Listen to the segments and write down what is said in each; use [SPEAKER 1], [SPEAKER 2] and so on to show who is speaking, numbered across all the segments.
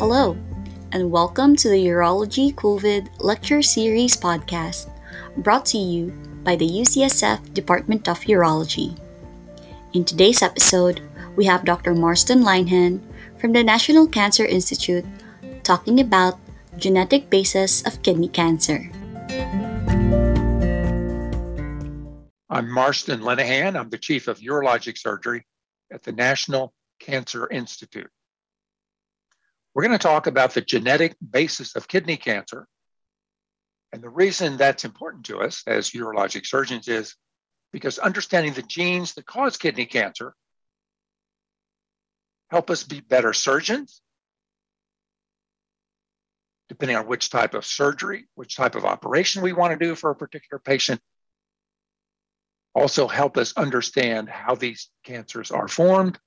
[SPEAKER 1] Hello, and welcome to the Urology COVID Lecture Series podcast, brought to you by the UCSF Department of Urology. In today's episode, we have Dr. Marston Linehan from the National Cancer Institute talking about genetic basis of kidney cancer.
[SPEAKER 2] I'm Marston Linehan. I'm the Chief of Urologic Surgery at the National Cancer Institute. We're going to talk about the genetic basis of kidney cancer. And the reason that's important to us as urologic surgeons is because understanding the genes that cause kidney cancer help us be better surgeons, depending on which type of surgery, which type of operation we want to do for a particular patient. Also help us understand how these cancers are formed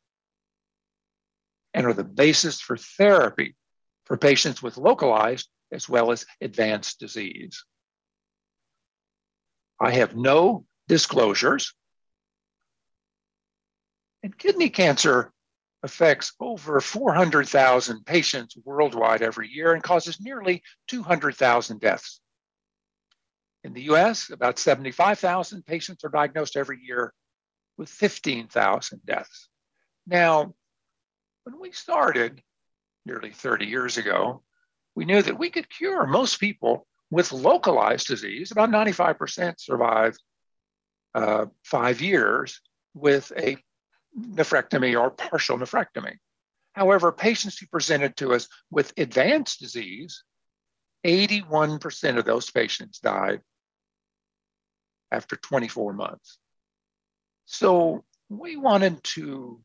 [SPEAKER 2] and are the basis for therapy for patients with localized as well as advanced disease. I have no disclosures. And kidney cancer affects over 400,000 patients worldwide every year and causes nearly 200,000 deaths. In the US, about 75,000 patients are diagnosed every year with 15,000 deaths. Now, when we started nearly 30 years ago, we knew that we could cure most people with localized disease. About 95% survived uh, five years with a nephrectomy or partial nephrectomy. However, patients who presented to us with advanced disease, 81% of those patients died after 24 months. So we wanted to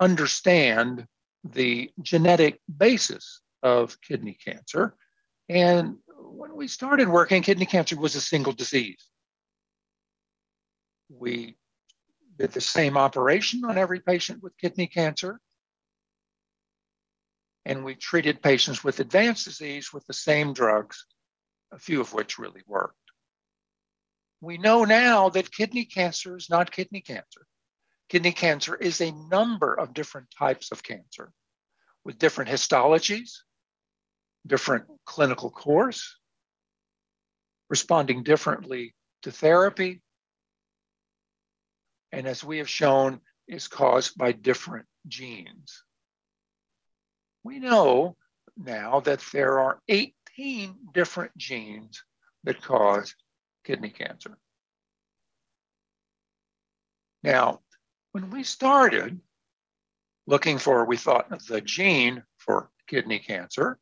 [SPEAKER 2] understand the genetic basis of kidney cancer. And when we started working, kidney cancer was a single disease. We did the same operation on every patient with kidney cancer. And we treated patients with advanced disease with the same drugs, a few of which really worked. We know now that kidney cancer is not kidney cancer. Kidney cancer is a number of different types of cancer with different histologies, different clinical course, responding differently to therapy, and as we have shown, is caused by different genes. We know now that there are 18 different genes that cause kidney cancer. Now, when we started looking for, we thought, the gene for kidney cancer,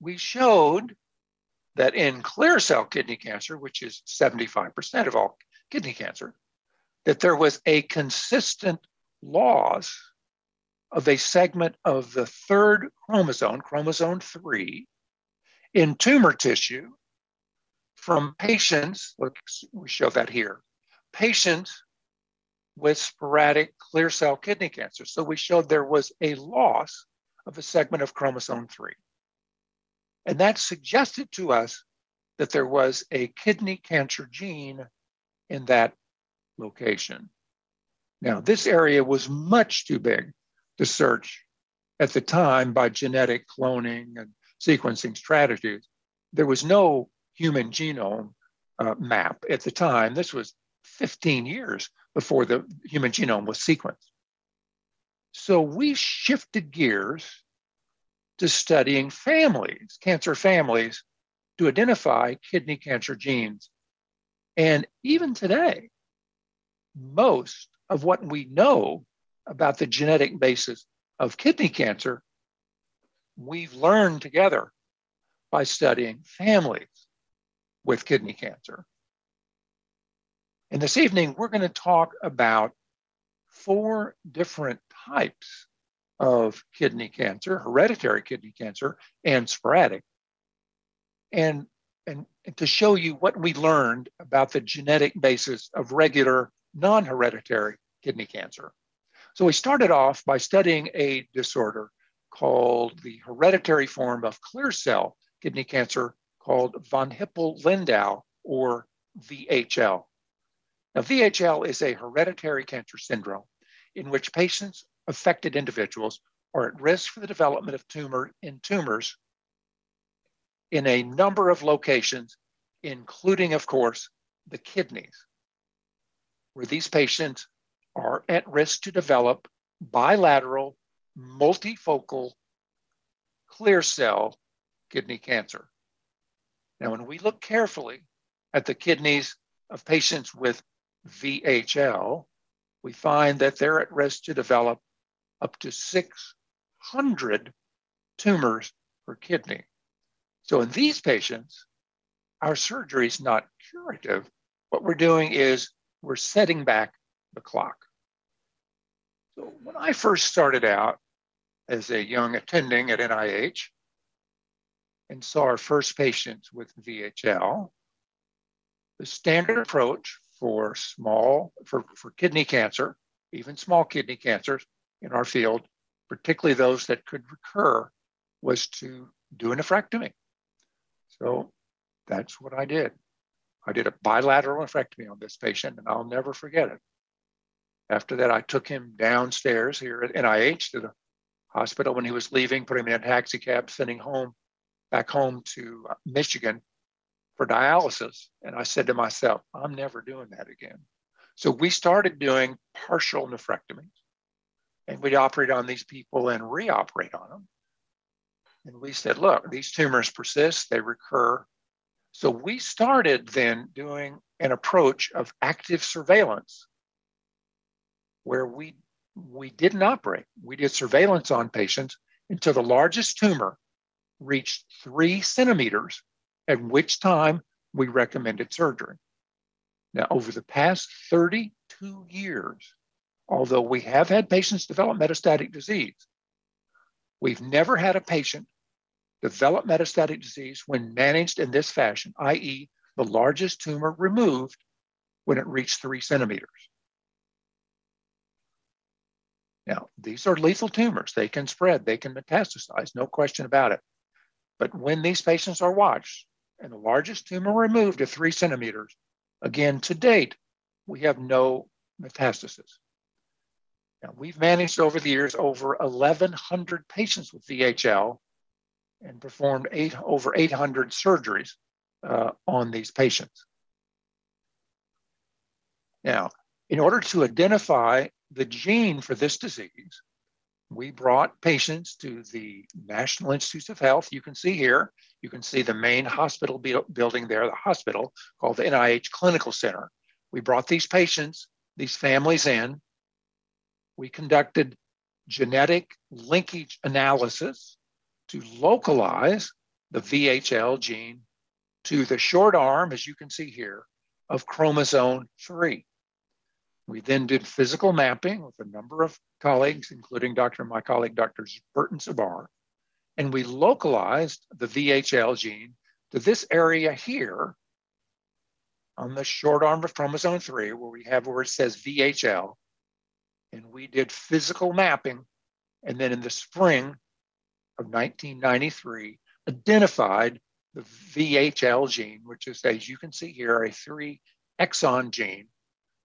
[SPEAKER 2] we showed that in clear cell kidney cancer, which is 75% of all kidney cancer, that there was a consistent loss of a segment of the third chromosome, chromosome 3, in tumor tissue from patients, look, we show that here, patients with sporadic clear cell kidney cancer. So we showed there was a loss of a segment of chromosome 3. And that suggested to us that there was a kidney cancer gene in that location. Now, this area was much too big to search at the time by genetic cloning and sequencing strategies. There was no human genome uh, map at the time. This was 15 years before the human genome was sequenced. So we shifted gears to studying families, cancer families, to identify kidney cancer genes. And even today, most of what we know about the genetic basis of kidney cancer, we've learned together by studying families with kidney cancer. And this evening, we're going to talk about four different types of kidney cancer hereditary kidney cancer and sporadic. And, and, and to show you what we learned about the genetic basis of regular non hereditary kidney cancer. So we started off by studying a disorder called the hereditary form of clear cell kidney cancer called von Hippel-Lindau or VHL. Now, VHL is a hereditary cancer syndrome in which patients, affected individuals, are at risk for the development of tumor in tumors in a number of locations, including, of course, the kidneys, where these patients are at risk to develop bilateral, multifocal, clear cell kidney cancer. Now, when we look carefully at the kidneys of patients with VHL, we find that they're at risk to develop up to 600 tumors per kidney. So in these patients, our surgery is not curative. What we're doing is we're setting back the clock. So when I first started out as a young attending at NIH and saw our first patients with VHL, the standard approach for small, for, for kidney cancer, even small kidney cancers in our field, particularly those that could recur, was to do a nephrectomy. So that's what I did. I did a bilateral nephrectomy on this patient, and I'll never forget it. After that, I took him downstairs here at NIH to the hospital when he was leaving, put him in a taxi cab, sending home back home to uh, Michigan for dialysis. And I said to myself, I'm never doing that again. So we started doing partial nephrectomies and we'd operate on these people and reoperate on them. And we said, look, these tumors persist, they recur. So we started then doing an approach of active surveillance where we we didn't operate. We did surveillance on patients until the largest tumor reached three centimeters, at which time we recommended surgery. Now, over the past 32 years, although we have had patients develop metastatic disease, we've never had a patient develop metastatic disease when managed in this fashion, i.e., the largest tumor removed when it reached three centimeters. Now, these are lethal tumors. They can spread, they can metastasize, no question about it. But when these patients are watched and the largest tumor removed to three centimeters, again, to date, we have no metastasis. Now, we've managed over the years over 1,100 patients with VHL and performed eight, over 800 surgeries uh, on these patients. Now, in order to identify the gene for this disease, we brought patients to the National Institutes of Health. You can see here, you can see the main hospital building there, the hospital called the NIH Clinical Center. We brought these patients, these families in. We conducted genetic linkage analysis to localize the VHL gene to the short arm, as you can see here, of chromosome 3. We then did physical mapping with a number of colleagues, including Dr. my colleague, Dr. Berton Zbar, and we localized the VHL gene to this area here on the short arm of chromosome 3, where we have where it says VHL. And we did physical mapping. And then in the spring of 1993, identified the VHL gene, which is, as you can see here, a three exon gene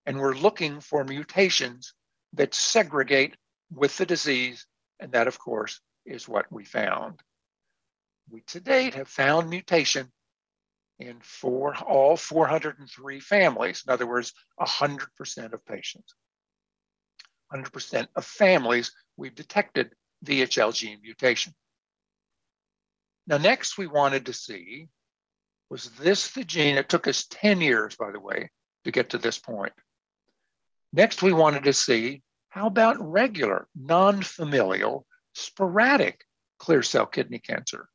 [SPEAKER 2] and we're looking for mutations that segregate with the disease. And that, of course, is what we found. We to date have found mutation in four, all 403 families. In other words, 100% of patients. 100% of families, we've detected VHL gene mutation. Now, next we wanted to see, was this the gene? It took us 10 years, by the way, to get to this point. Next, we wanted to see how about regular, non familial, sporadic clear cell kidney cancer?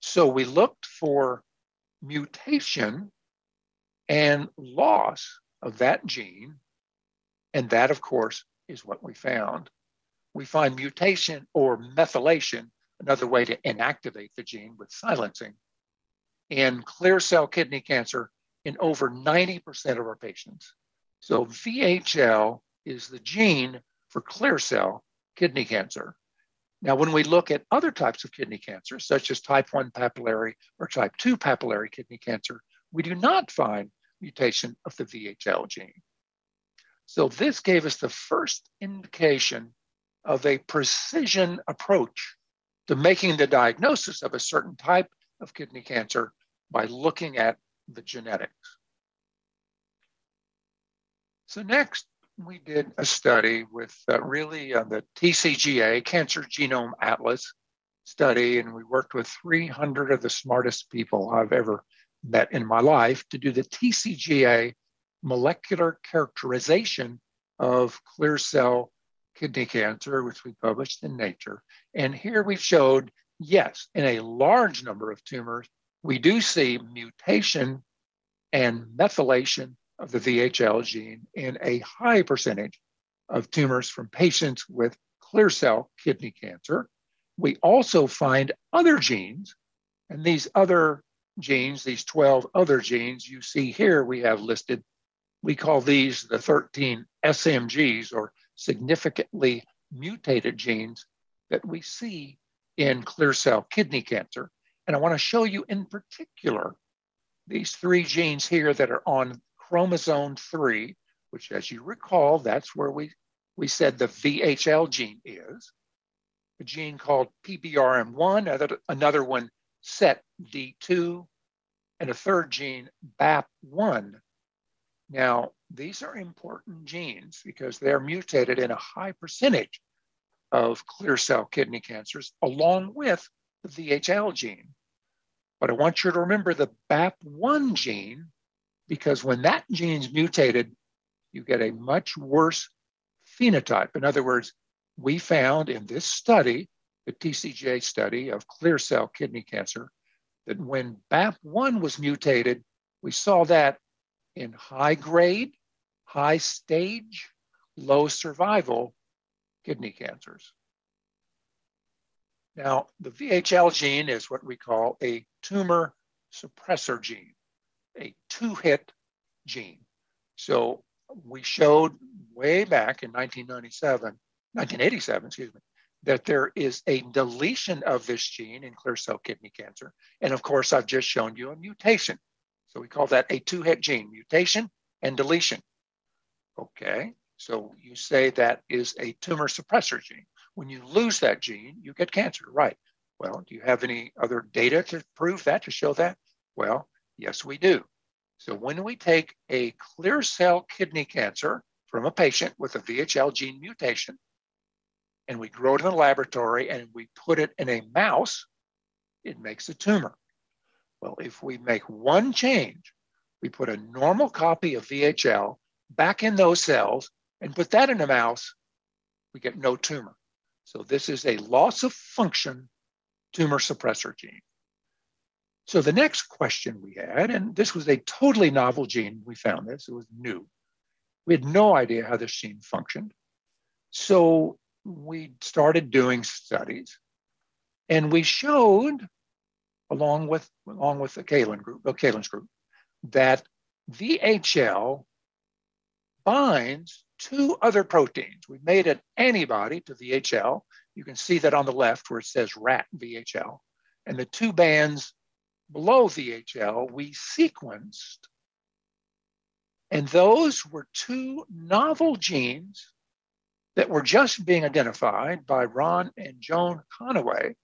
[SPEAKER 2] So we looked for mutation and loss of that gene. And that, of course, is what we found. We find mutation or methylation, another way to inactivate the gene with silencing, in clear cell kidney cancer in over 90% of our patients. So VHL is the gene for clear cell kidney cancer. Now, when we look at other types of kidney cancer, such as type 1 papillary or type 2 papillary kidney cancer, we do not find mutation of the VHL gene. So this gave us the first indication of a precision approach to making the diagnosis of a certain type of kidney cancer by looking at the genetics. So next, we did a study with uh, really uh, the TCGA, Cancer Genome Atlas study, and we worked with 300 of the smartest people I've ever met in my life to do the TCGA molecular characterization of clear cell kidney cancer, which we published in Nature. And here we showed, yes, in a large number of tumors, we do see mutation and methylation of the VHL gene in a high percentage of tumors from patients with clear cell kidney cancer. We also find other genes, and these other genes, these 12 other genes you see here, we have listed. We call these the 13 SMGs or significantly mutated genes that we see in clear cell kidney cancer. And I want to show you in particular these three genes here that are on chromosome 3, which, as you recall, that's where we, we said the VHL gene is. A gene called PBRM1, another, another one SETD2, and a third gene, BAP1. Now, these are important genes because they're mutated in a high percentage of clear cell kidney cancers, along with the VHL gene. But I want you to remember the BAP1 gene because when that gene's mutated, you get a much worse phenotype. In other words, we found in this study, the TCGA study of clear cell kidney cancer, that when BAP1 was mutated, we saw that in high grade, high stage, low survival kidney cancers. Now, the VHL gene is what we call a tumor suppressor gene a two hit gene. So we showed way back in 1997, 1987, excuse me, that there is a deletion of this gene in clear cell kidney cancer. And of course, I've just shown you a mutation. So we call that a two hit gene mutation and deletion. Okay, so you say that is a tumor suppressor gene. When you lose that gene, you get cancer, right? Well, do you have any other data to prove that, to show that? Well, Yes, we do. So when we take a clear cell kidney cancer from a patient with a VHL gene mutation, and we grow it in the laboratory and we put it in a mouse, it makes a tumor. Well, if we make one change, we put a normal copy of VHL back in those cells and put that in a mouse, we get no tumor. So this is a loss of function tumor suppressor gene. So the next question we had, and this was a totally novel gene, we found this, it was new. We had no idea how this gene functioned. So we started doing studies and we showed, along with, along with the Kaelin group, the Kaelin's group, that VHL binds two other proteins. We made an antibody to VHL. You can see that on the left where it says rat VHL. And the two bands below VHL, we sequenced. And those were two novel genes that were just being identified by Ron and Joan Conaway.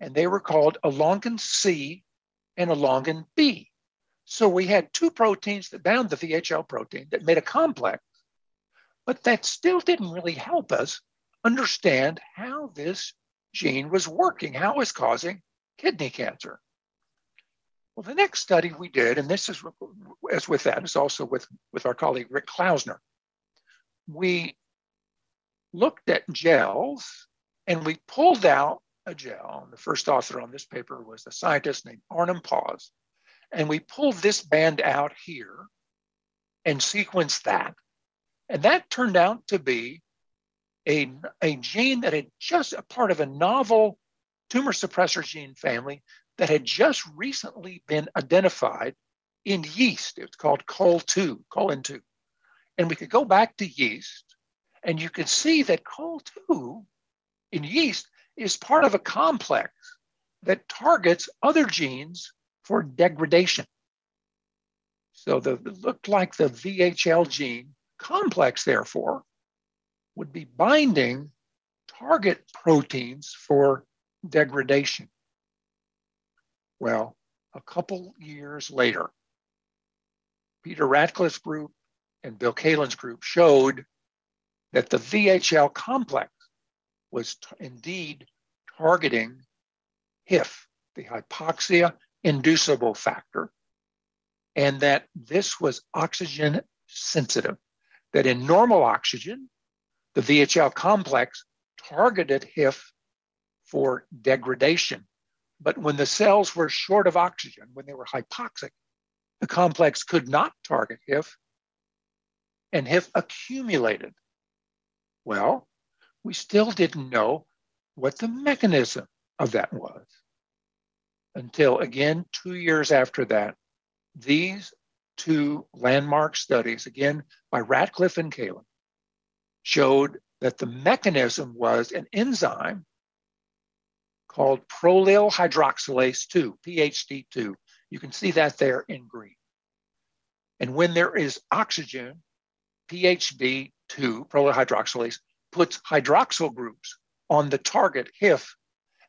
[SPEAKER 2] And they were called elongin C and elongin B. So we had two proteins that bound the VHL protein that made a complex, but that still didn't really help us understand how this gene was working, how it was causing kidney cancer. Well, the next study we did, and this is as with that, is also with, with our colleague Rick Klausner. We looked at gels and we pulled out a gel. The first author on this paper was a scientist named Arnim Pause. And we pulled this band out here and sequenced that. And that turned out to be a, a gene that had just a part of a novel tumor suppressor gene family that had just recently been identified in yeast. It's called CUL2, cullin2. And we could go back to yeast, and you can see that CUL2 in yeast is part of a complex that targets other genes for degradation. So the it looked like the VHL gene complex, therefore, would be binding target proteins for degradation. Well, a couple years later, Peter Ratcliffe's group and Bill Kaelin's group showed that the VHL complex was t- indeed targeting HIF, the hypoxia inducible factor, and that this was oxygen sensitive, that in normal oxygen, the VHL complex targeted HIF for degradation. But when the cells were short of oxygen, when they were hypoxic, the complex could not target HIF, and HIF accumulated. Well, we still didn't know what the mechanism of that was until again, two years after that, these two landmark studies, again by Ratcliffe and Kaelin, showed that the mechanism was an enzyme called prolyl hydroxylase 2, PHD2. You can see that there in green. And when there is oxygen, PHD2, prolyl hydroxylase, puts hydroxyl groups on the target HIF,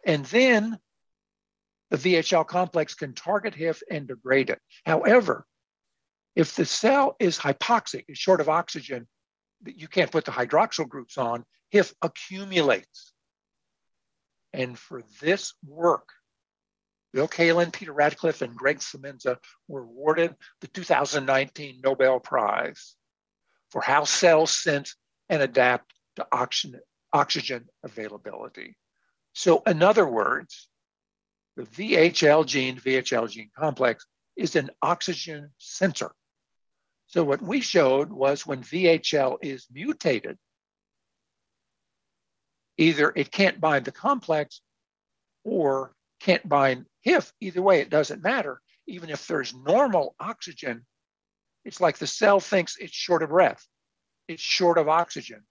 [SPEAKER 2] and then the VHL complex can target HIF and degrade it. However, if the cell is hypoxic, is short of oxygen, you can't put the hydroxyl groups on, HIF accumulates. And for this work, Bill Kaelin, Peter Ratcliffe, and Greg Semenza were awarded the 2019 Nobel Prize for how cells sense and adapt to oxygen, oxygen availability. So, in other words, the VHL gene, VHL gene complex, is an oxygen sensor. So what we showed was when VHL is mutated, either it can't bind the complex or can't bind HIF. Either way, it doesn't matter. Even if there's normal oxygen, it's like the cell thinks it's short of breath, it's short of oxygen.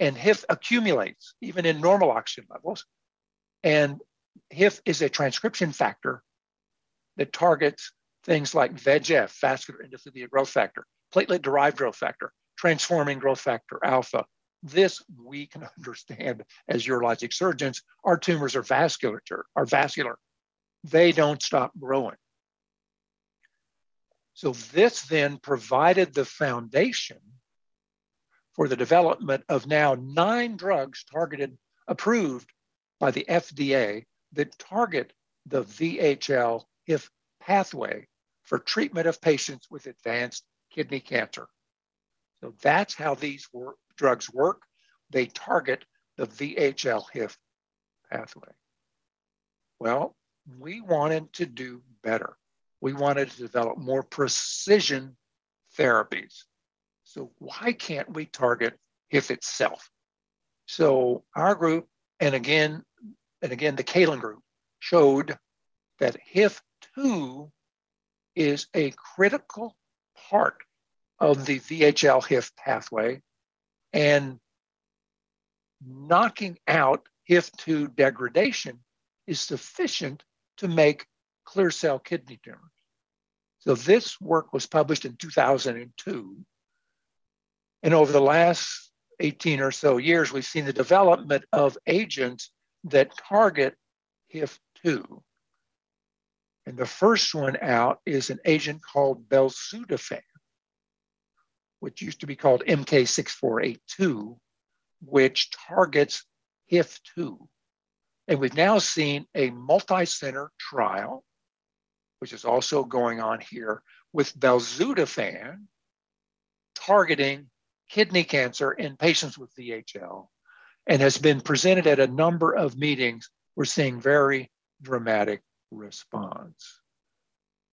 [SPEAKER 2] And HIF accumulates even in normal oxygen levels. And HIF is a transcription factor that targets things like VEGF, vascular endothelial growth factor, platelet derived growth factor, transforming growth factor alpha. This we can understand as urologic surgeons. Our tumors are vascular, are vascular. They don't stop growing. So this then provided the foundation for the development of now nine drugs targeted, approved by the FDA that target the VHL HIF pathway for treatment of patients with advanced kidney cancer. So that's how these work, drugs work. They target the VHL HIF pathway. Well, we wanted to do better. We wanted to develop more precision therapies. So why can't we target HIF itself? So our group, and again, and again, the Kaelin group showed that HIF2 is a critical part of the VHL HIF pathway and knocking out HIF2 degradation is sufficient to make clear cell kidney tumors. So this work was published in 2002. And over the last 18 or so years, we've seen the development of agents that target HIF2. And the first one out is an agent called belzutifan, which used to be called MK6482, which targets HIF2. And we've now seen a multi center trial, which is also going on here, with belzutifan targeting kidney cancer in patients with VHL and has been presented at a number of meetings, we're seeing very dramatic response.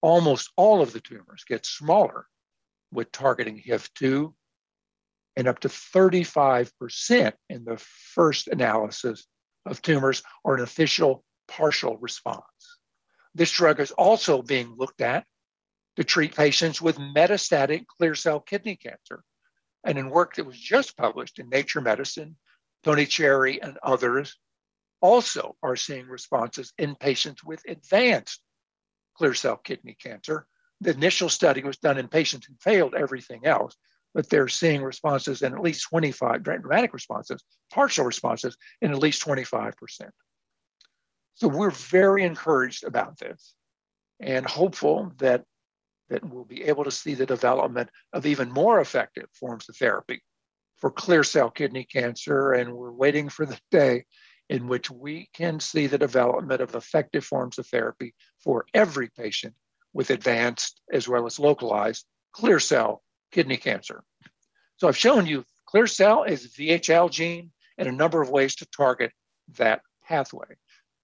[SPEAKER 2] Almost all of the tumors get smaller with targeting HIF2 and up to 35% in the first analysis of tumors or an official partial response. This drug is also being looked at to treat patients with metastatic clear cell kidney cancer. And in work that was just published in Nature Medicine Toni Choueiri and others also are seeing responses in patients with advanced clear cell kidney cancer. The initial study was done in patients who failed everything else. but they're seeing responses in at least 25, dramatic responses, partial responses in at least 25%. So we're very encouraged about this and hopeful that, that we'll be able to see the development of even more effective forms of therapy for clear cell kidney cancer. And we're waiting for the day in which we can see the development of effective forms of therapy for every patient with advanced as well as localized clear cell kidney cancer. So I've shown you clear cell is VHL gene and a number of ways to target that pathway.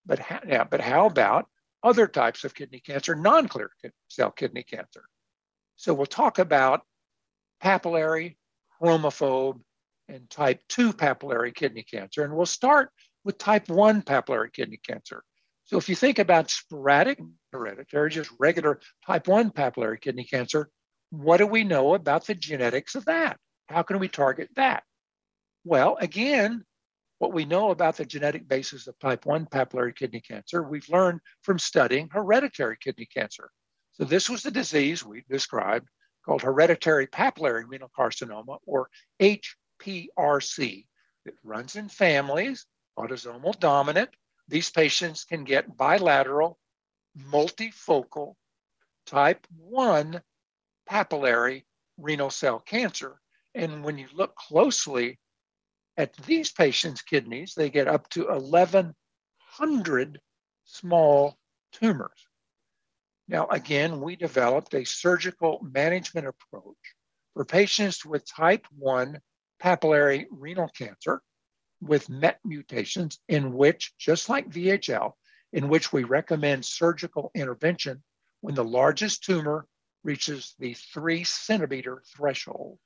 [SPEAKER 2] But, ha- yeah, but how about other types of kidney cancer, non-clear cell kidney cancer? So we'll talk about papillary, chromophobe, and type 2 papillary kidney cancer. And we'll start with type 1 papillary kidney cancer. So if you think about sporadic hereditary, just regular type 1 papillary kidney cancer, what do we know about the genetics of that? How can we target that? Well, again, what we know about the genetic basis of type 1 papillary kidney cancer, we've learned from studying hereditary kidney cancer. So, this was the disease we described called hereditary papillary renal carcinoma, or HPRC. It runs in families, autosomal dominant. These patients can get bilateral, multifocal, type 1 papillary renal cell cancer. And when you look closely at these patients' kidneys, they get up to 1,100 small tumors. Now, again, we developed a surgical management approach for patients with type 1 papillary renal cancer with MET mutations, in which, just like VHL, in which we recommend surgical intervention when the largest tumor reaches the three centimeter threshold.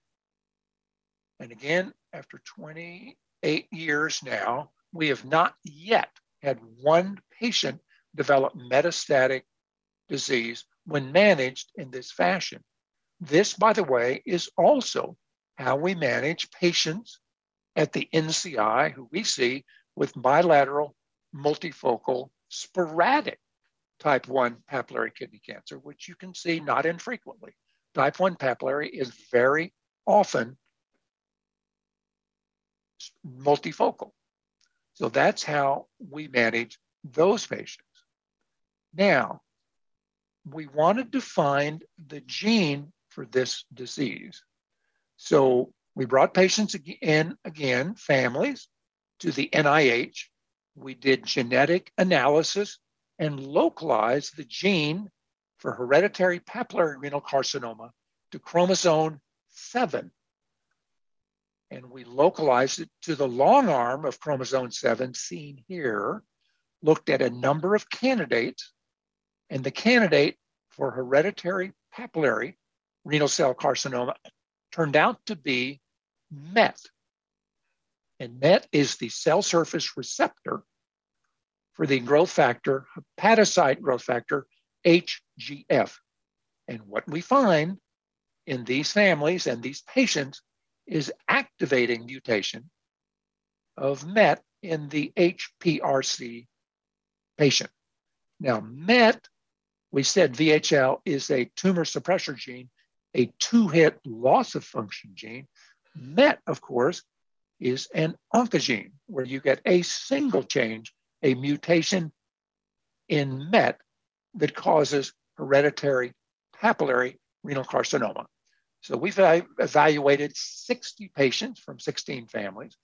[SPEAKER 2] And again, after 28 years now, we have not yet had one patient develop metastatic disease when managed in this fashion. This, by the way, is also how we manage patients at the NCI who we see with bilateral, multifocal, sporadic type 1 papillary kidney cancer, which you can see not infrequently. Type 1 papillary is very often multifocal. So that's how we manage those patients. Now, we wanted to find the gene for this disease. So we brought patients in again, families, to the NIH. We did genetic analysis and localized the gene for hereditary papillary renal carcinoma to chromosome 7 and we localized it to the long arm of chromosome 7 seen here, looked at a number of candidates, and the candidate for hereditary papillary renal cell carcinoma turned out to be MET. And MET is the cell surface receptor for the growth factor, hepatocyte growth factor, HGF. And what we find in these families and these patients is activating mutation of MET in the HPRC patient. Now, MET, we said VHL is a tumor suppressor gene, a two hit loss of function gene. MET, of course, is an oncogene where you get a single change, a mutation in MET that causes hereditary papillary renal carcinoma. So we've evaluated 60 patients from 16 families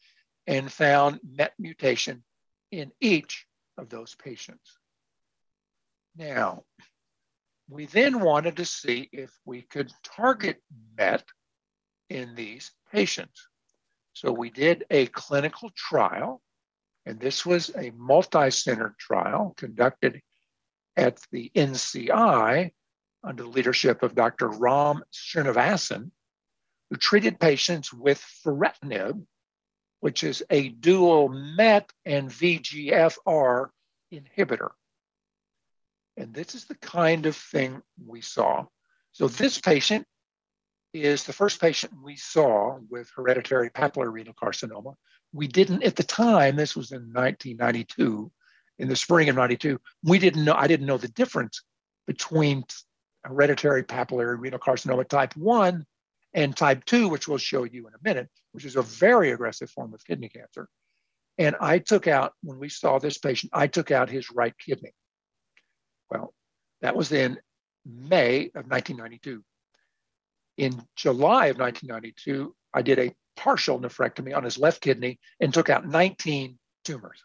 [SPEAKER 2] and found MET mutation in each of those patients. Now, we then wanted to see if we could target MET in these patients. So we did a clinical trial, and this was a multi center trial conducted at the NCI under the leadership of Dr. Ram Srinivasan, who treated patients with foretinib, which is a dual MET and VEGFR inhibitor. And this is the kind of thing we saw. So this patient is the first patient we saw with hereditary papillary renal carcinoma. We didn't at the time, this was in 1992, in the spring of 92, we didn't know, I didn't know the difference between hereditary papillary renal carcinoma type 1 and type 2, which we'll show you in a minute, which is a very aggressive form of kidney cancer. And I took out, when we saw this patient, I took out his right kidney. Well, that was in May of 1992. In July of 1992, I did a partial nephrectomy on his left kidney and took out 19 tumors.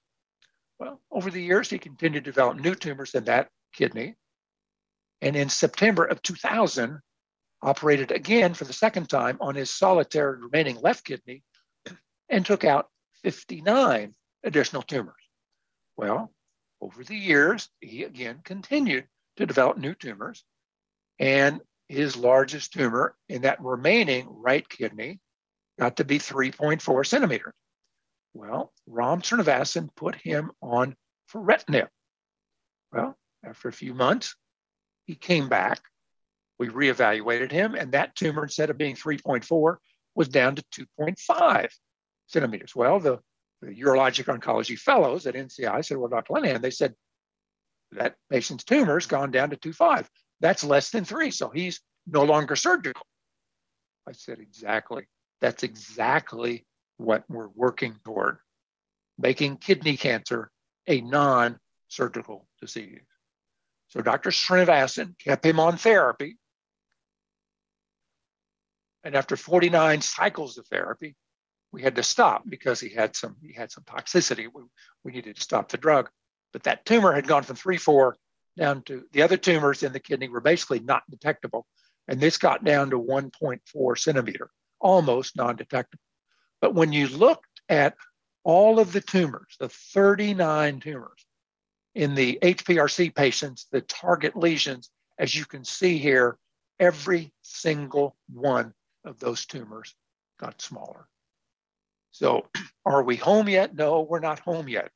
[SPEAKER 2] Well, over the years, he continued to develop new tumors in that kidney. And in September of 2000, operated again for the second time on his solitary remaining left kidney and took out 59 additional tumors. Well, over the years, he again continued to develop new tumors. And his largest tumor in that remaining right kidney got to be 3.4 centimeters. Well, Ram Srinivasan put him on Foretinib. Well, after a few months, he came back. We reevaluated him, and that tumor, instead of being 3.4, was down to 2.5 centimeters. Well, the, the urologic oncology fellows at NCI said, Well, Dr. Linehan, they said that patient's tumor's gone down to 2.5. That's less than three. So he's no longer surgical. I said, Exactly. That's exactly what we're working toward making kidney cancer a non surgical disease. So Dr. Srinivasan kept him on therapy. And after 49 cycles of therapy, we had to stop because he had some he had some toxicity. We, we needed to stop the drug. But that tumor had gone from 3-4 down to the other tumors in the kidney were basically not detectable. And this got down to 1.4 centimeter, almost non-detectable. But when you looked at all of the tumors, the 39 tumors in the HPRC patients, the target lesions, as you can see here, every single one of those tumors got smaller. So are we home yet? No, we're not home yet,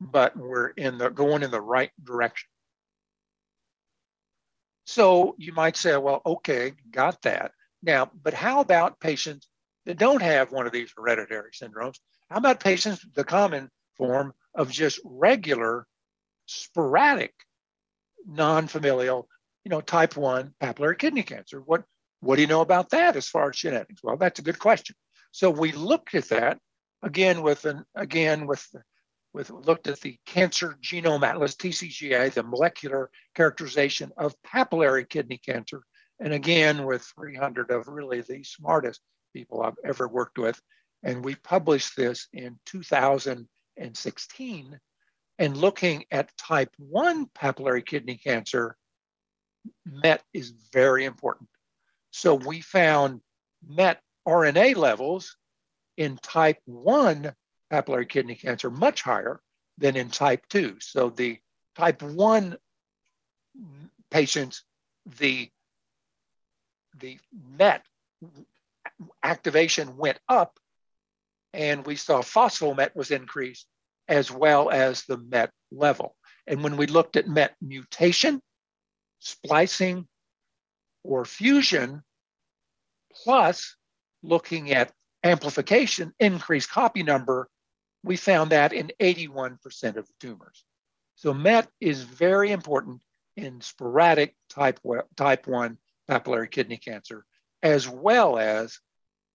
[SPEAKER 2] but we're in the going in the right direction. So you might say, well, okay, got that. Now, but how about patients that don't have one of these hereditary syndromes? How about patients, the common form of just regular, sporadic, non-familial, you know, type 1 papillary kidney cancer? What, what do you know about that as far as genetics? Well, that's a good question. So we looked at that again with an again with with looked at the cancer genome atlas TCGA, the molecular characterization of papillary kidney cancer, and again with 300 of really the smartest people I've ever worked with. And we published this in 2016. And looking at type 1 papillary kidney cancer, MET is very important. So we found MET RNA levels in type 1 papillary kidney cancer much higher than in type 2. So the type 1 patients, the, the MET activation went up and we saw phospho-MET was increased as well as the MET level. And when we looked at MET mutation, splicing, or fusion, plus looking at amplification, increased copy number, we found that in 81% of the tumors. So MET is very important in sporadic type, type 1 papillary kidney cancer, as well as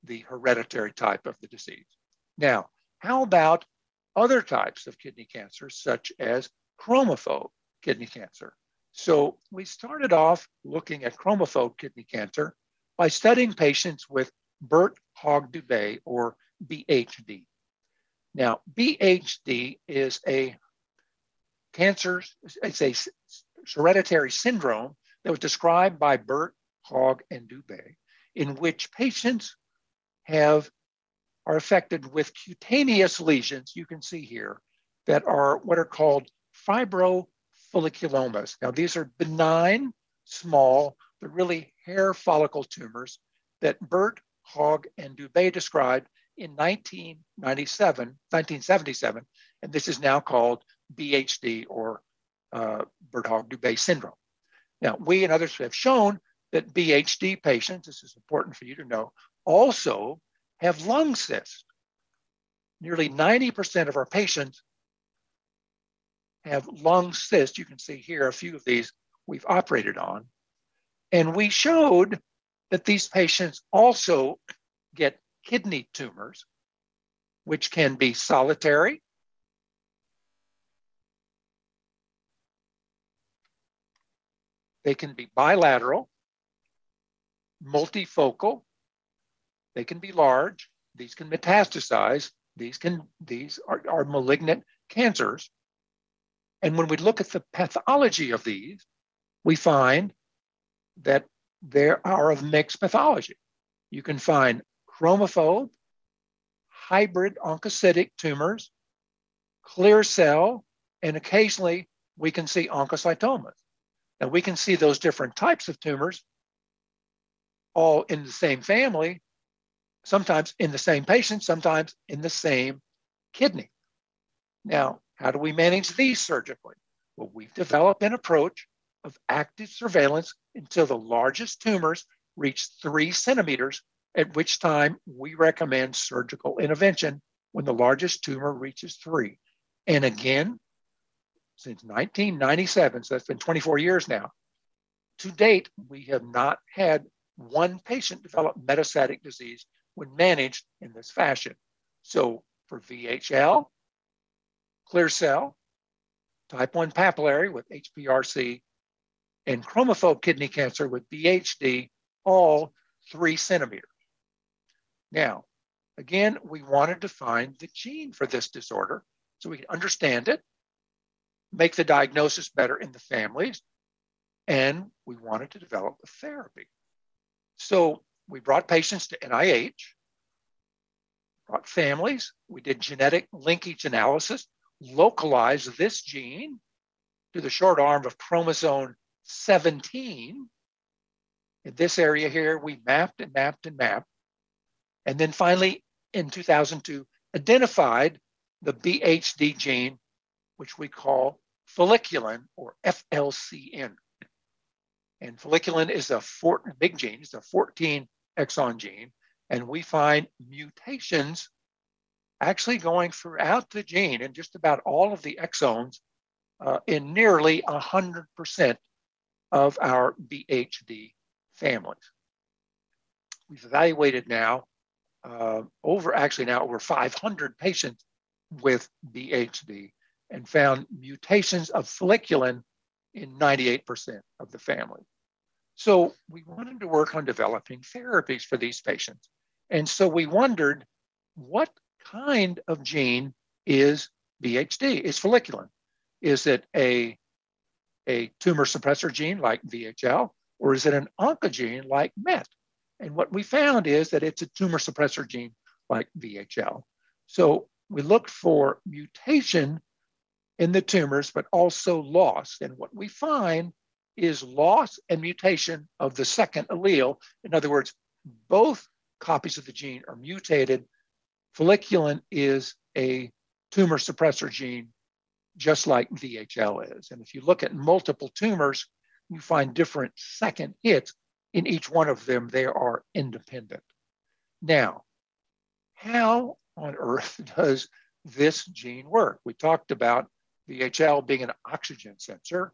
[SPEAKER 2] the hereditary type of the disease. Now, how about other types of kidney cancer, such as chromophobe kidney cancer? So we started off looking at chromophobe kidney cancer by studying patients with Birt Hogg Dubé or BHD. Now, BHD is a cancer, it's a hereditary syndrome that was described by Birt, Hogg, and Dubé, in which patients have are affected with cutaneous lesions, you can see here, that are what are called fibrofolliculomas. Now, these are benign, small, but really hair follicle tumors that Birt, Hogg, and Dubé described in 1997, 1977, and this is now called BHD or uh, Birt-Hogg-Dubé syndrome. Now, we and others have shown that BHD patients, this is important for you to know, also have lung cysts. Nearly 90% of our patients have lung cysts. You can see here a few of these we've operated on. And we showed that these patients also get kidney tumors, which can be solitary. They can be bilateral, multifocal, they can be large, these can metastasize, these can these are, are malignant cancers. And when we look at the pathology of these, we find that there are of mixed pathology. You can find chromophobe, hybrid oncocytic tumors, clear cell, and occasionally we can see oncocytomas. Now we can see those different types of tumors all in the same family, sometimes in the same patient, sometimes in the same kidney. Now, how do we manage these surgically? Well, we've developed an approach of active surveillance until the largest tumors reach three centimeters, at which time we recommend surgical intervention when the largest tumor reaches three. And again, since 1997, so that's been 24 years now, to date, we have not had one patient develop metastatic disease when managed in this fashion. So for VHL, clear cell, type 1 papillary with HPRC, and chromophobe kidney cancer with BHD, all three centimeters. Now, again, we wanted to find the gene for this disorder so we could understand it, make the diagnosis better in the families, and we wanted to develop a therapy. So we brought patients to NIH, brought families, we did genetic linkage analysis, localized this gene to the short arm of chromosome 17. In this area here, we mapped and mapped and mapped. And then finally, in 2002, identified the BHD gene, which we call folliculin or FLCN. And folliculin is a four, big gene, it's a 14 exon gene. And we find mutations actually going throughout the gene in just about all of the exons uh, in nearly 100% of our BHD families. We've evaluated now uh, over, actually now over 500 patients with BHD and found mutations of folliculin in 98% of the family. So we wanted to work on developing therapies for these patients. And so we wondered what kind of gene is BHD? Is folliculin? Is it a, a tumor suppressor gene like VHL, or is it an oncogene like MET? And what we found is that it's a tumor suppressor gene like VHL. So we looked for mutation in the tumors, but also loss. And what we find is loss and mutation of the second allele. In other words, both copies of the gene are mutated Folliculin is a tumor suppressor gene, just like VHL is. And if you look at multiple tumors, you find different second hits. In each one of them, they are independent. Now, how on earth does this gene work? We talked about VHL being an oxygen sensor,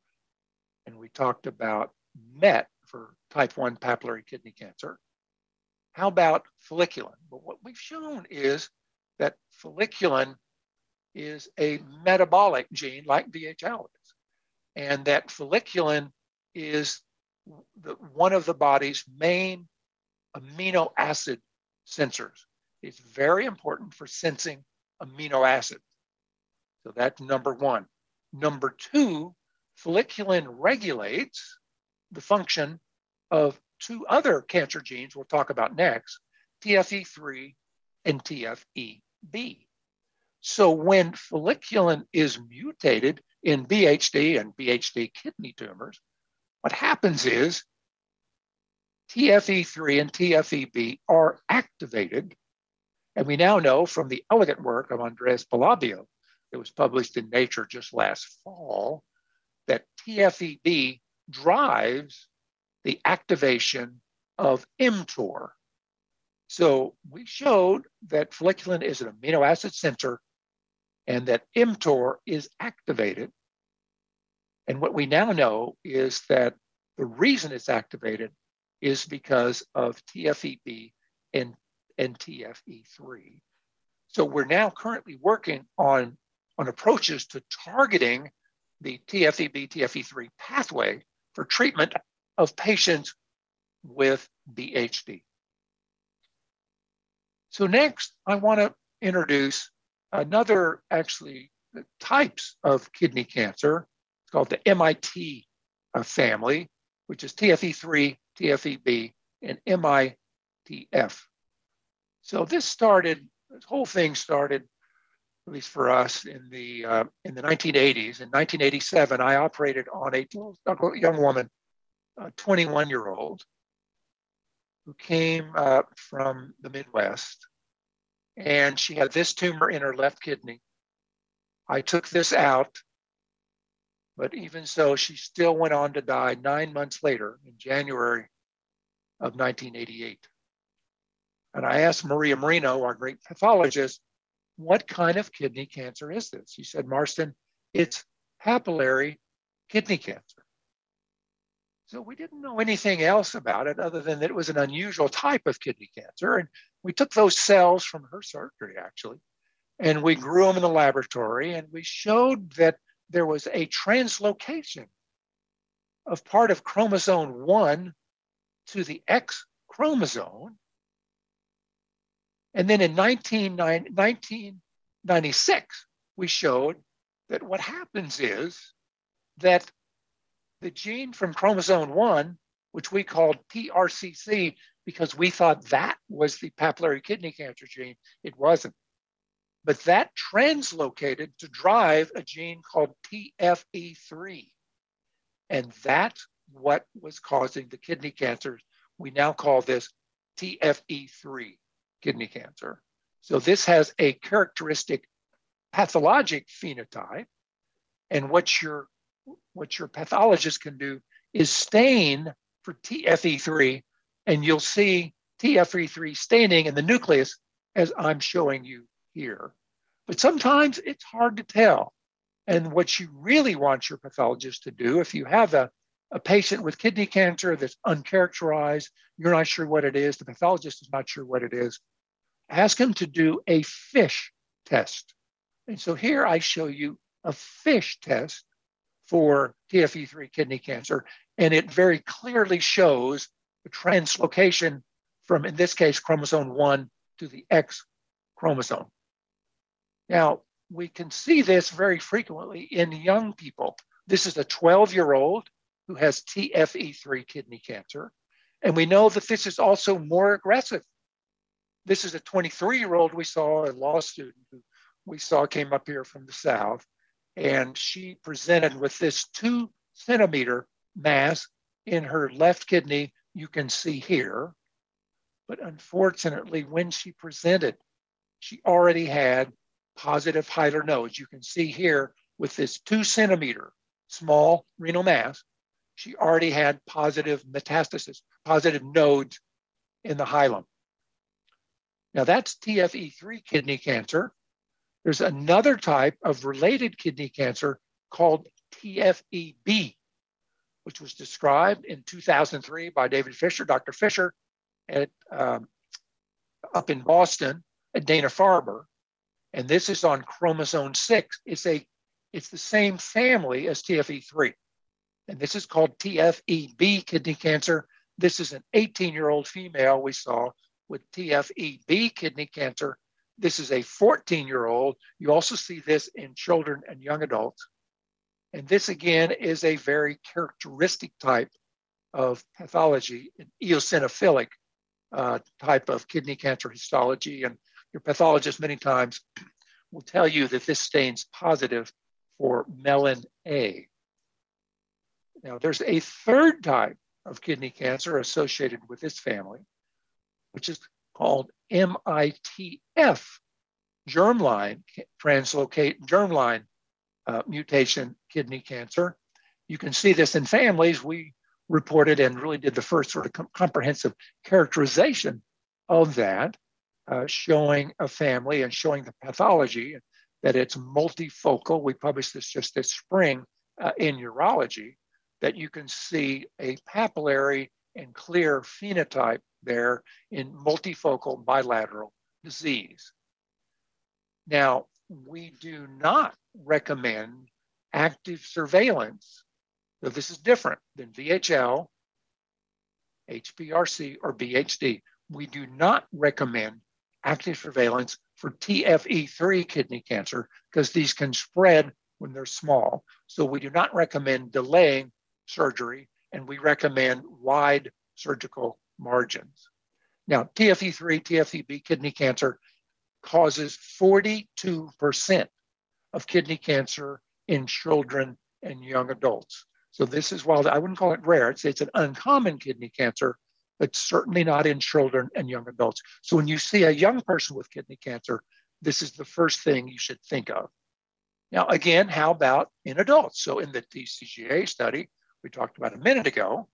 [SPEAKER 2] and we talked about MET for type 1 papillary kidney cancer. How about folliculin? Well, what we've shown is that folliculin is a metabolic gene like VHL is, and that folliculin is the, one of the body's main amino acid sensors. It's very important for sensing amino acids. So that's number one. Number two, folliculin regulates the function of two other cancer genes we'll talk about next, TFE3 and TFEB. So when folliculin is mutated in BHD and BHD kidney tumors, what happens is TFE3 and TFEB are activated. And we now know from the elegant work of Andrea Ballabio that was published in Nature just last fall that TFEB drives the activation of mTOR. So we showed that folliculin is an amino acid sensor and that mTOR is activated. And what we now know is that the reason it's activated is because of TFEB and, and TFE3. So we're now currently working on, on approaches to targeting the TFEB, TFE3 pathway for treatment of patients with BHD. So next, I want to introduce another actually types of kidney cancer. Called the MIT uh, family, which is TFE3, TFEB, and MITF. So this started, this whole thing started, at least for us, in the uh, in the 1980s. In 1987, I operated on a young woman, a 21 year old, who came uh, from the Midwest, and she had this tumor in her left kidney. I took this out, but even so, she still went on to die nine months later in January of 1988. And I asked Maria Merino, our great pathologist, what kind of kidney cancer is this? She said, Marston, it's papillary kidney cancer. So we didn't know anything else about it other than that it was an unusual type of kidney cancer. And we took those cells from her surgery, actually, and we grew them in the laboratory. And we showed that there was a translocation of part of chromosome 1 to the X chromosome. And then in 1996, we showed that what happens is that the gene from chromosome 1, which we called PRCC because we thought that was the papillary kidney cancer gene, it wasn't. But that translocated to drive a gene called TFE3. And that's what was causing the kidney cancer. We now call this TFE3 kidney cancer. So this has a characteristic pathologic phenotype. And what you're what your pathologist can do is stain for TFE3, and you'll see TFE3 staining in the nucleus as I'm showing you here. But sometimes it's hard to tell. And what you really want your pathologist to do, if you have a, a patient with kidney cancer that's uncharacterized, you're not sure what it is, the pathologist is not sure what it is, ask him to do a FISH test. And so here I show you a FISH test for TFE3 kidney cancer. And it very clearly shows the translocation from, in this case, chromosome 1 to the X chromosome. Now, we can see this very frequently in young people. This is a 12 year old who has TFE3 kidney cancer. And we know that this is also more aggressive. This is a 23 year old we saw, a law student who we saw came up here from the South and she presented with this two centimeter mass in her left kidney, you can see here. But unfortunately, when she presented, she already had positive hilar nodes. You can see here with this two centimeter small renal mass, she already had positive metastasis, positive nodes in the hilum. Now that's TFE3 kidney cancer. There's another type of related kidney cancer called TFEB, which was described in 2003 by David Fisher, Dr. Fisher, at, um, up in Boston at Dana Farber. And this is on chromosome six. It's, a, it's the same family as TFE3. And this is called TFEB kidney cancer. This is an 18 year old female we saw with TFEB kidney cancer this is a 14 year old. You also see this in children and young adults. And this again is a very characteristic type of pathology, an eosinophilic uh, type of kidney cancer histology. And your pathologist many times will tell you that this stains positive for melon A. Now, there's a third type of kidney cancer associated with this family, which is called MITF, germline translocate germline uh, mutation kidney cancer. You can see this in families. We reported and really did the first sort of com- comprehensive characterization of that, uh, showing a family and showing the pathology that it's multifocal. We published this just this spring uh, in urology, that you can see a papillary and clear phenotype there in multifocal bilateral disease. Now, we do not recommend active surveillance. So this is different than VHL, HPRC, or BHD. We do not recommend active surveillance for TFE3 kidney cancer because these can spread when they're small. So we do not recommend delaying surgery and we recommend wide surgical margins. Now, TFE3, TFE-B kidney cancer causes 42% of kidney cancer in children and young adults. So this is while I wouldn't call it rare, it's, it's an uncommon kidney cancer, but certainly not in children and young adults. So when you see a young person with kidney cancer, this is the first thing you should think of. Now, again, how about in adults? So in the TCGA study we talked about a minute ago,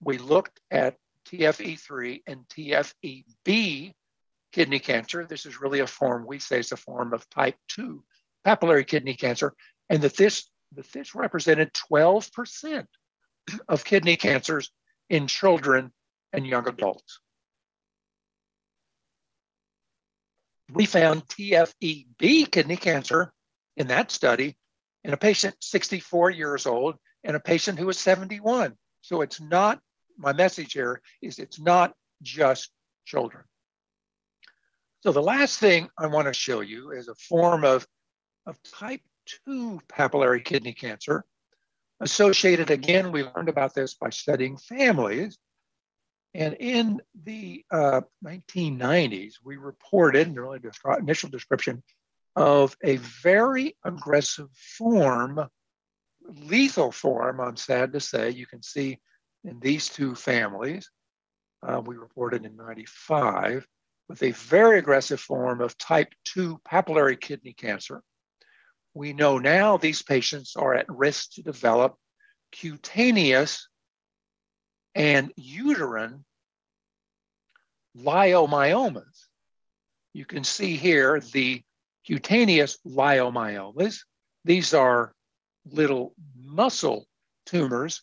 [SPEAKER 2] we looked at TFE3 and TFEB kidney cancer. This is really a form, we say it's a form of type 2 papillary kidney cancer, and that this, that this represented 12% of kidney cancers in children and young adults. We found TFEB kidney cancer in that study in a patient 64 years old and a patient who was 71. So it's not, my message here is it's not just children. So the last thing I want to show you is a form of, of type 2 papillary kidney cancer associated, again, we learned about this by studying families. And in the uh, 1990s, we reported an early descri- initial description of a very aggressive form, lethal form, I'm sad to say. You can see in these two families, uh, we reported in 95 with a very aggressive form of type 2 papillary kidney cancer. We know now these patients are at risk to develop cutaneous and uterine leiomyomas. You can see here the cutaneous leiomyomas. These are little muscle tumors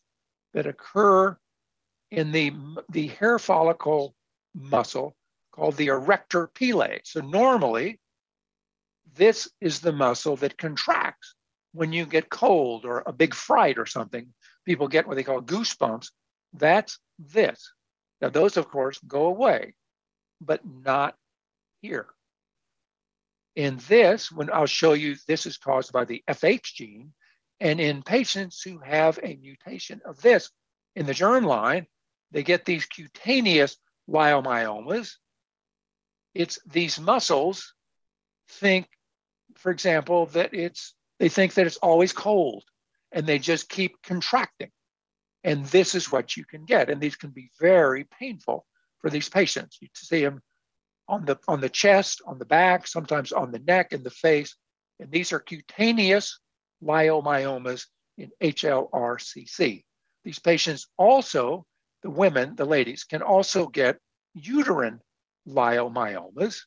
[SPEAKER 2] that occur in the, the hair follicle muscle called the erector pili. So normally, this is the muscle that contracts when you get cold or a big fright or something. People get what they call goosebumps. That's this. Now, those, of course, go away, but not here. In this, when I'll show you, this is caused by the FH gene. And in patients who have a mutation of this in the germline, they get these cutaneous leiomyomas, it's these muscles think, for example, that it's they think that it's always cold and they just keep contracting. And this is what you can get. And these can be very painful for these patients. You see them on the on the chest, on the back, sometimes on the neck and the face. And these are cutaneous leiomyomas in HLRCC. These patients also, the women, the ladies, can also get uterine leiomyomas.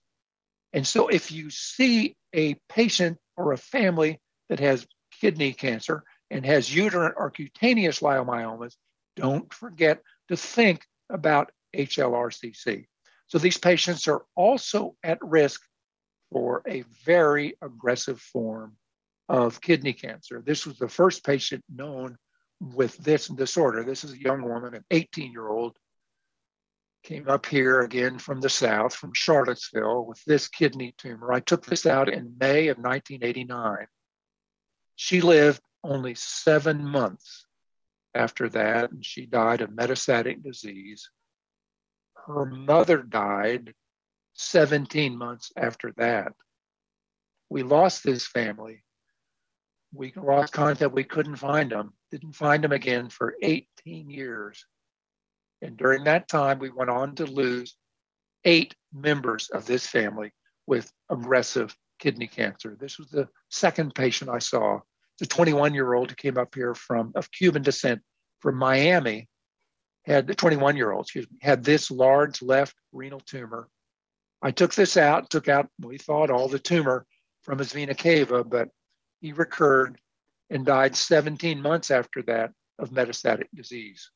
[SPEAKER 2] And so if you see a patient or a family that has kidney cancer and has uterine or cutaneous leiomyomas, don't forget to think about HLRCC. So these patients are also at risk for a very aggressive form of kidney cancer. This was the first patient known with this disorder. This is a young woman, an 18 year old came up here again from the south, from Charlottesville, with this kidney tumor. I took this out in May of 1989. She lived only seven months after that, and she died of metastatic disease. Her mother died 17 months after that. We lost this family. We lost contact. We couldn't find them. Didn't find them again for 18 years. And during that time, we went on to lose eight members of this family with aggressive kidney cancer. This was the second patient I saw. A 21 year old who came up here from of Cuban descent from Miami, had the 21 year old, excuse me, had this large left renal tumor. I took this out, took out, we thought, all the tumor from his vena cava, but he recurred and died 17 months after that of metastatic disease.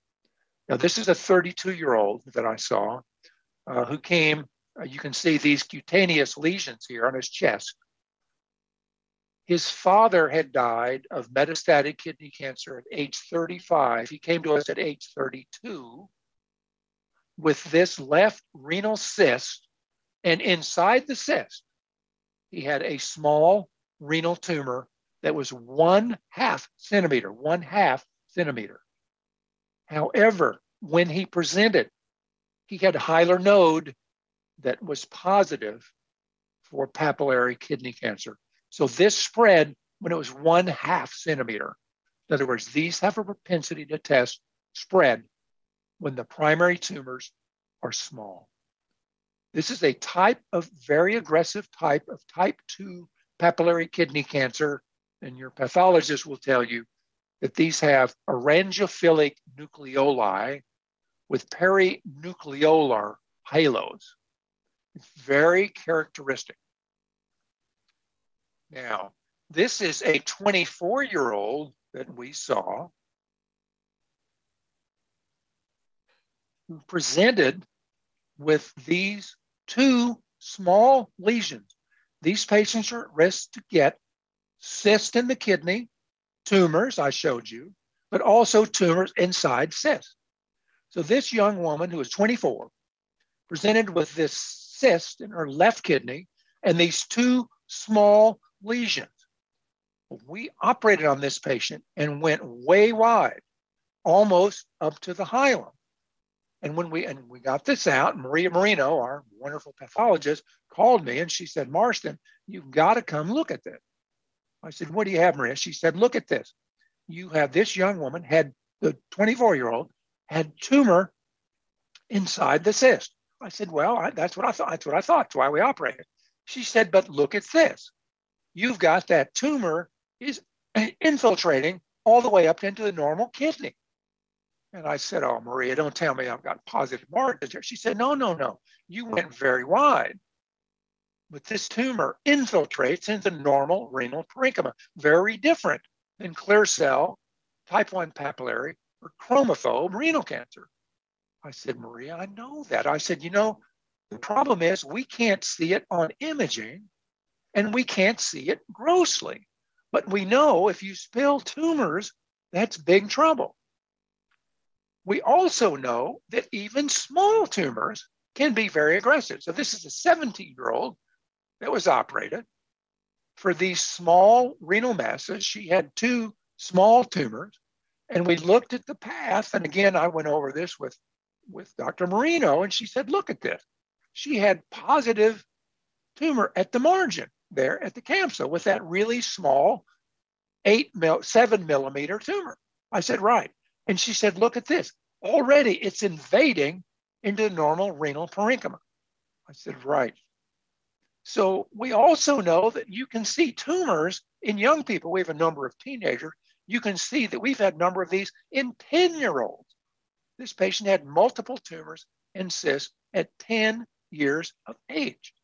[SPEAKER 2] Now, this is a 32 year old that I saw uh, who came. Uh, you can see these cutaneous lesions here on his chest. His father had died of metastatic kidney cancer at age 35. He came to us at age 32 with this left renal cyst. And inside the cyst, he had a small renal tumor that was one half centimeter, one half centimeter. However, when he presented, he had a hilar node that was positive for papillary kidney cancer. So this spread when it was one half centimeter. In other words, these have a propensity to test spread when the primary tumors are small. This is a type of very aggressive type of type 2 papillary kidney cancer, and your pathologist will tell you that these have orangophilic nucleoli with perinucleolar halos. It's very characteristic. Now, this is a 24 year old that we saw presented with these two small lesions. These patients are at risk to get cysts in the kidney, tumors, I showed you, but also tumors inside cysts. So this young woman who was 24 presented with this cyst in her left kidney and these two small lesions. We operated on this patient and went way wide, almost up to the hilum. And when we and we got this out, Maria Merino, our wonderful pathologist, called me and she said, Marston, you've got to come look at this. I said, What do you have, Maria? She said, Look at this. You have this young woman had the 24 year old had tumor inside the cyst. I said, Well, I, that's what I thought. That's what I thought. That's why we operated. She said, But look at this. You've got that tumor is infiltrating all the way up into the normal kidney. And I said, Oh, Maria, don't tell me I've got positive margins here. She said, No, no, no. You went very wide. But this tumor infiltrates into normal renal parenchyma, very different than clear cell, type 1 papillary, or chromophobe renal cancer. I said, Maria, I know that. I said, you know, the problem is we can't see it on imaging and we can't see it grossly. But we know if you spill tumors, that's big trouble. We also know that even small tumors can be very aggressive. So this is a 17 year old that was operated for these small renal masses. She had two small tumors, and we looked at the path. And again, I went over this with with Dr. Merino, and she said, look at this. She had positive tumor at the margin there at the CAMSA with that really small eight mil, seven millimeter tumor. I said, right. And she said, look at this. Already it's invading into the normal renal parenchyma. I said, right. So we also know that you can see tumors in young people. We have a number of teenagers. You can see that we've had a number of these in 10 year olds. This patient had multiple tumors and cysts at 10 years of age.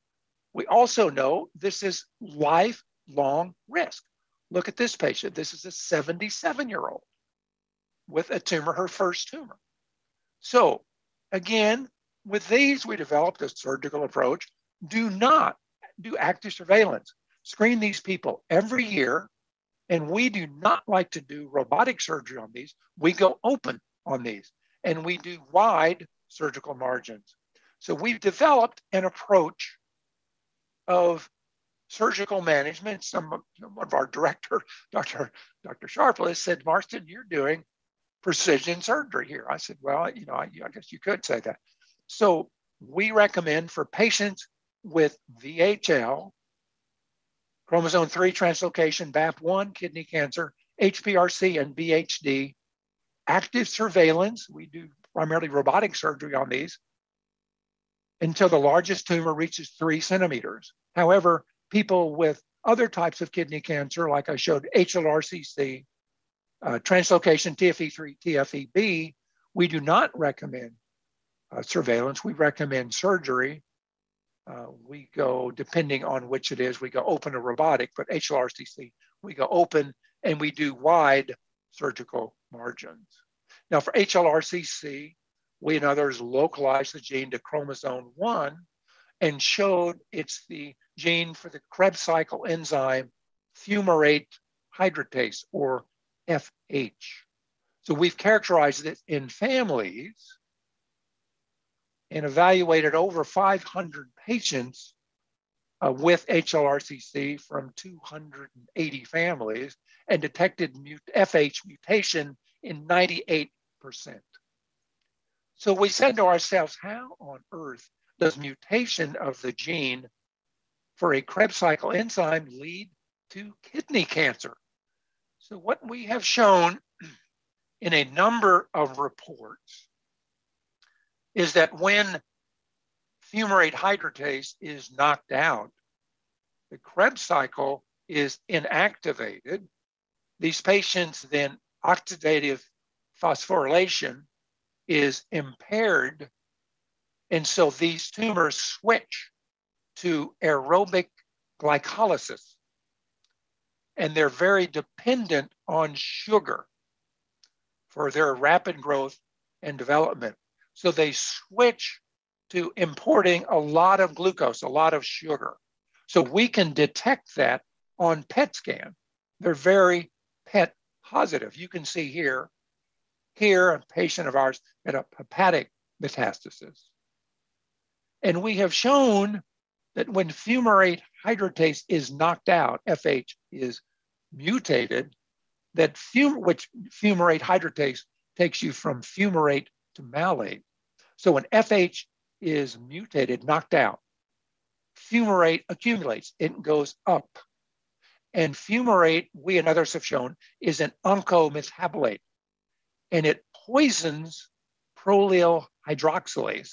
[SPEAKER 2] We also know this is lifelong risk. Look at this patient. This is a 77 year old with a tumor, her first tumor. So, again, with these, we developed a surgical approach. Do not do active surveillance. Screen these people every year. And we do not like to do robotic surgery on these. We go open on these and we do wide surgical margins. So we've developed an approach of surgical management. Some one of our director, Dr. Dr. Sharpless, said, Marston, you're doing precision surgery here. I said, well, you know, I, I guess you could say that. So we recommend for patients with VHL, chromosome 3 translocation, BAP1, kidney cancer, HPRC, and BHD, active surveillance. We do primarily robotic surgery on these until the largest tumor reaches three centimeters. However, people with other types of kidney cancer, like I showed HLRCC, uh, translocation TFE3, TFEB, we do not recommend uh, surveillance. We recommend surgery. Uh, we go, depending on which it is, we go open or robotic, but HLRCC, we go open and we do wide surgical margins. Now, for HLRCC, we and others localized the gene to chromosome 1 and showed it's the gene for the Krebs cycle enzyme fumarate hydratase, or FH. So we've characterized it in families and evaluated over 500 patients uh, with HLRCC from 280 families and detected mut- FH mutation in 98%. So we said to ourselves, how on earth does mutation of the gene for a Krebs cycle enzyme lead to kidney cancer? So what we have shown in a number of reports is that when fumarate hydratase is knocked out, the Krebs cycle is inactivated. These patients then oxidative phosphorylation is impaired. And so these tumors switch to aerobic glycolysis. And they're very dependent on sugar for their rapid growth and development. So they switch to importing a lot of glucose, a lot of sugar. So we can detect that on PET scan. They're very PET positive. You can see here, here a patient of ours had a hepatic metastasis. And we have shown that when fumarate hydratase is knocked out, FH is mutated, that fum- which fumarate hydratase takes you from fumarate to malate. So when FH is mutated, knocked out, fumarate accumulates, it goes up. And fumarate, we and others have shown, is an oncometabolite, and it poisons prolyl hydroxylase.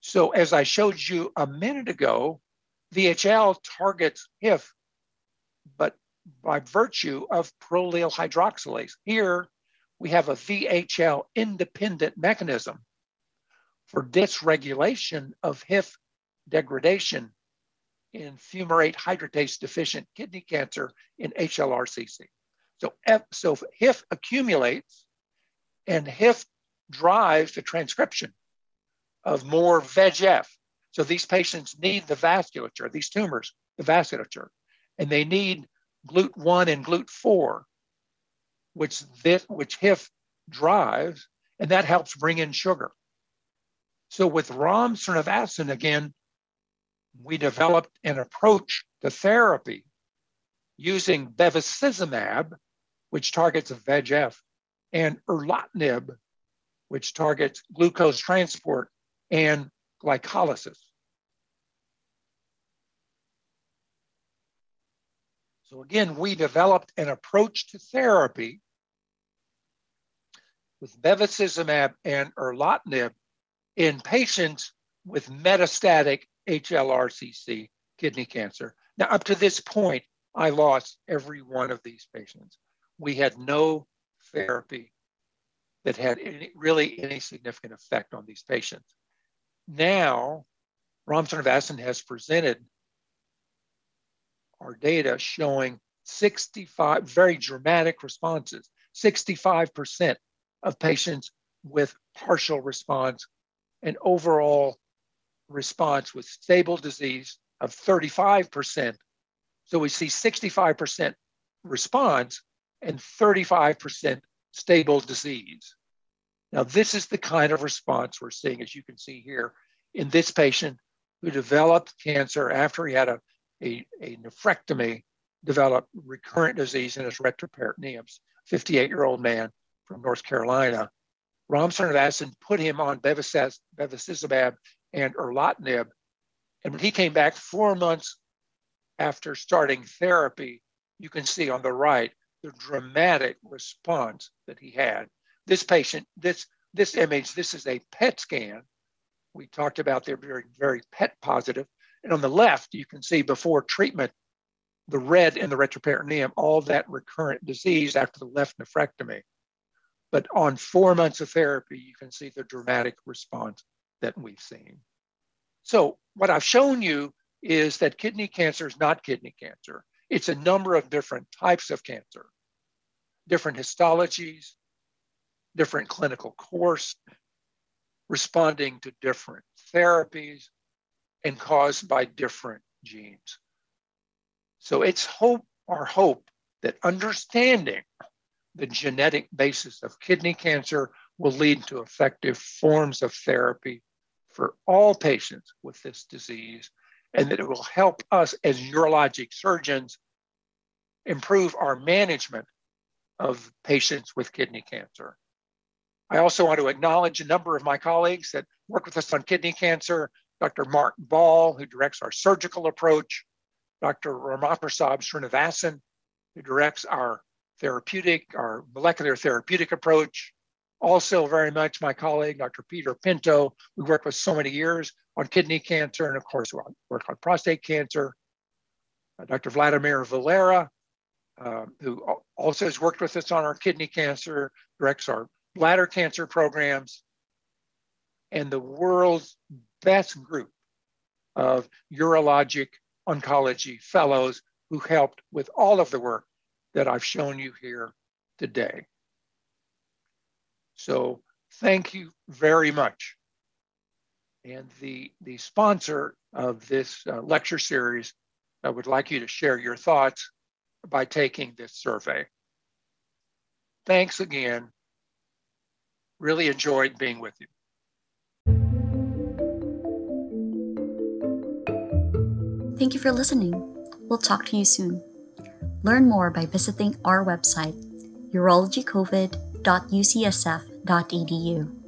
[SPEAKER 2] So as I showed you a minute ago, VHL targets HIF, but by virtue of prolyl hydroxylase. Here, we have a VHL independent mechanism for dysregulation of HIF degradation in fumarate hydratase deficient kidney cancer in HLRCC. So, F, so HIF accumulates and HIF drives the transcription of more VEGF. So these patients need the vasculature, these tumors, the vasculature, and they need GLUT1 and GLUT4, which, this, which HIF drives, and that helps bring in sugar. So with Ram again, we developed an approach to therapy using bevacizumab, which targets VEGF, and erlotinib, which targets glucose transport and glycolysis. So again, we developed an approach to therapy with bevacizumab and erlotinib in patients with metastatic HLRCC kidney cancer. Now, up to this point, I lost every one of these patients. We had no therapy that had any, really any significant effect on these patients. Now, Ram Srinivasan has presented our data showing 65 very dramatic responses, 65% of patients with partial response and overall response with stable disease of 35%. So we see 65% response and 35% stable disease. Now, this is the kind of response we're seeing, as you can see here, in this patient who developed cancer after he had a, a, a nephrectomy, developed recurrent disease in his retroperitoneums, 58 year old man from North Carolina. Ram Srinivasan put him on bevacizumab and erlotinib. And when he came back four months after starting therapy, you can see on the right the dramatic response that he had. This patient, this this image, this is a PET scan. We talked about they're very, very PET positive. And on the left, you can see before treatment, the red in the retroperitoneum, all that recurrent disease after the left nephrectomy. But on four months of therapy, you can see the dramatic response that we've seen. So what I've shown you is that kidney cancer is not kidney cancer. It's a number of different types of cancer, different histologies, different clinical course, responding to different therapies, and caused by different genes. So it's hope, our hope that understanding the genetic basis of kidney cancer will lead to effective forms of therapy for all patients with this disease, and that it will help us as urologic surgeons improve our management of patients with kidney cancer. I also want to acknowledge a number of my colleagues that work with us on kidney cancer, Dr. Mark Ball, who directs our surgical approach, Dr. Ramaprasad Srinivasan, who directs our therapeutic, our molecular therapeutic approach. Also, very much my colleague, Dr. Peter Pinto, we worked with so many years on kidney cancer, and of course, we work on prostate cancer. Dr. Vladimir Valera, uh, who also has worked with us on our kidney cancer, directs our bladder cancer programs, and the world's best group of urologic oncology fellows who helped with all of the work that I've shown you here today. So thank you very much. And the, the sponsor of this uh, lecture series, I would like you to share your thoughts by taking this survey. Thanks again. Really enjoyed being with you.
[SPEAKER 1] Thank you for listening. We'll talk to you soon. Learn more by visiting our website, urologycovid.ucsf.edu.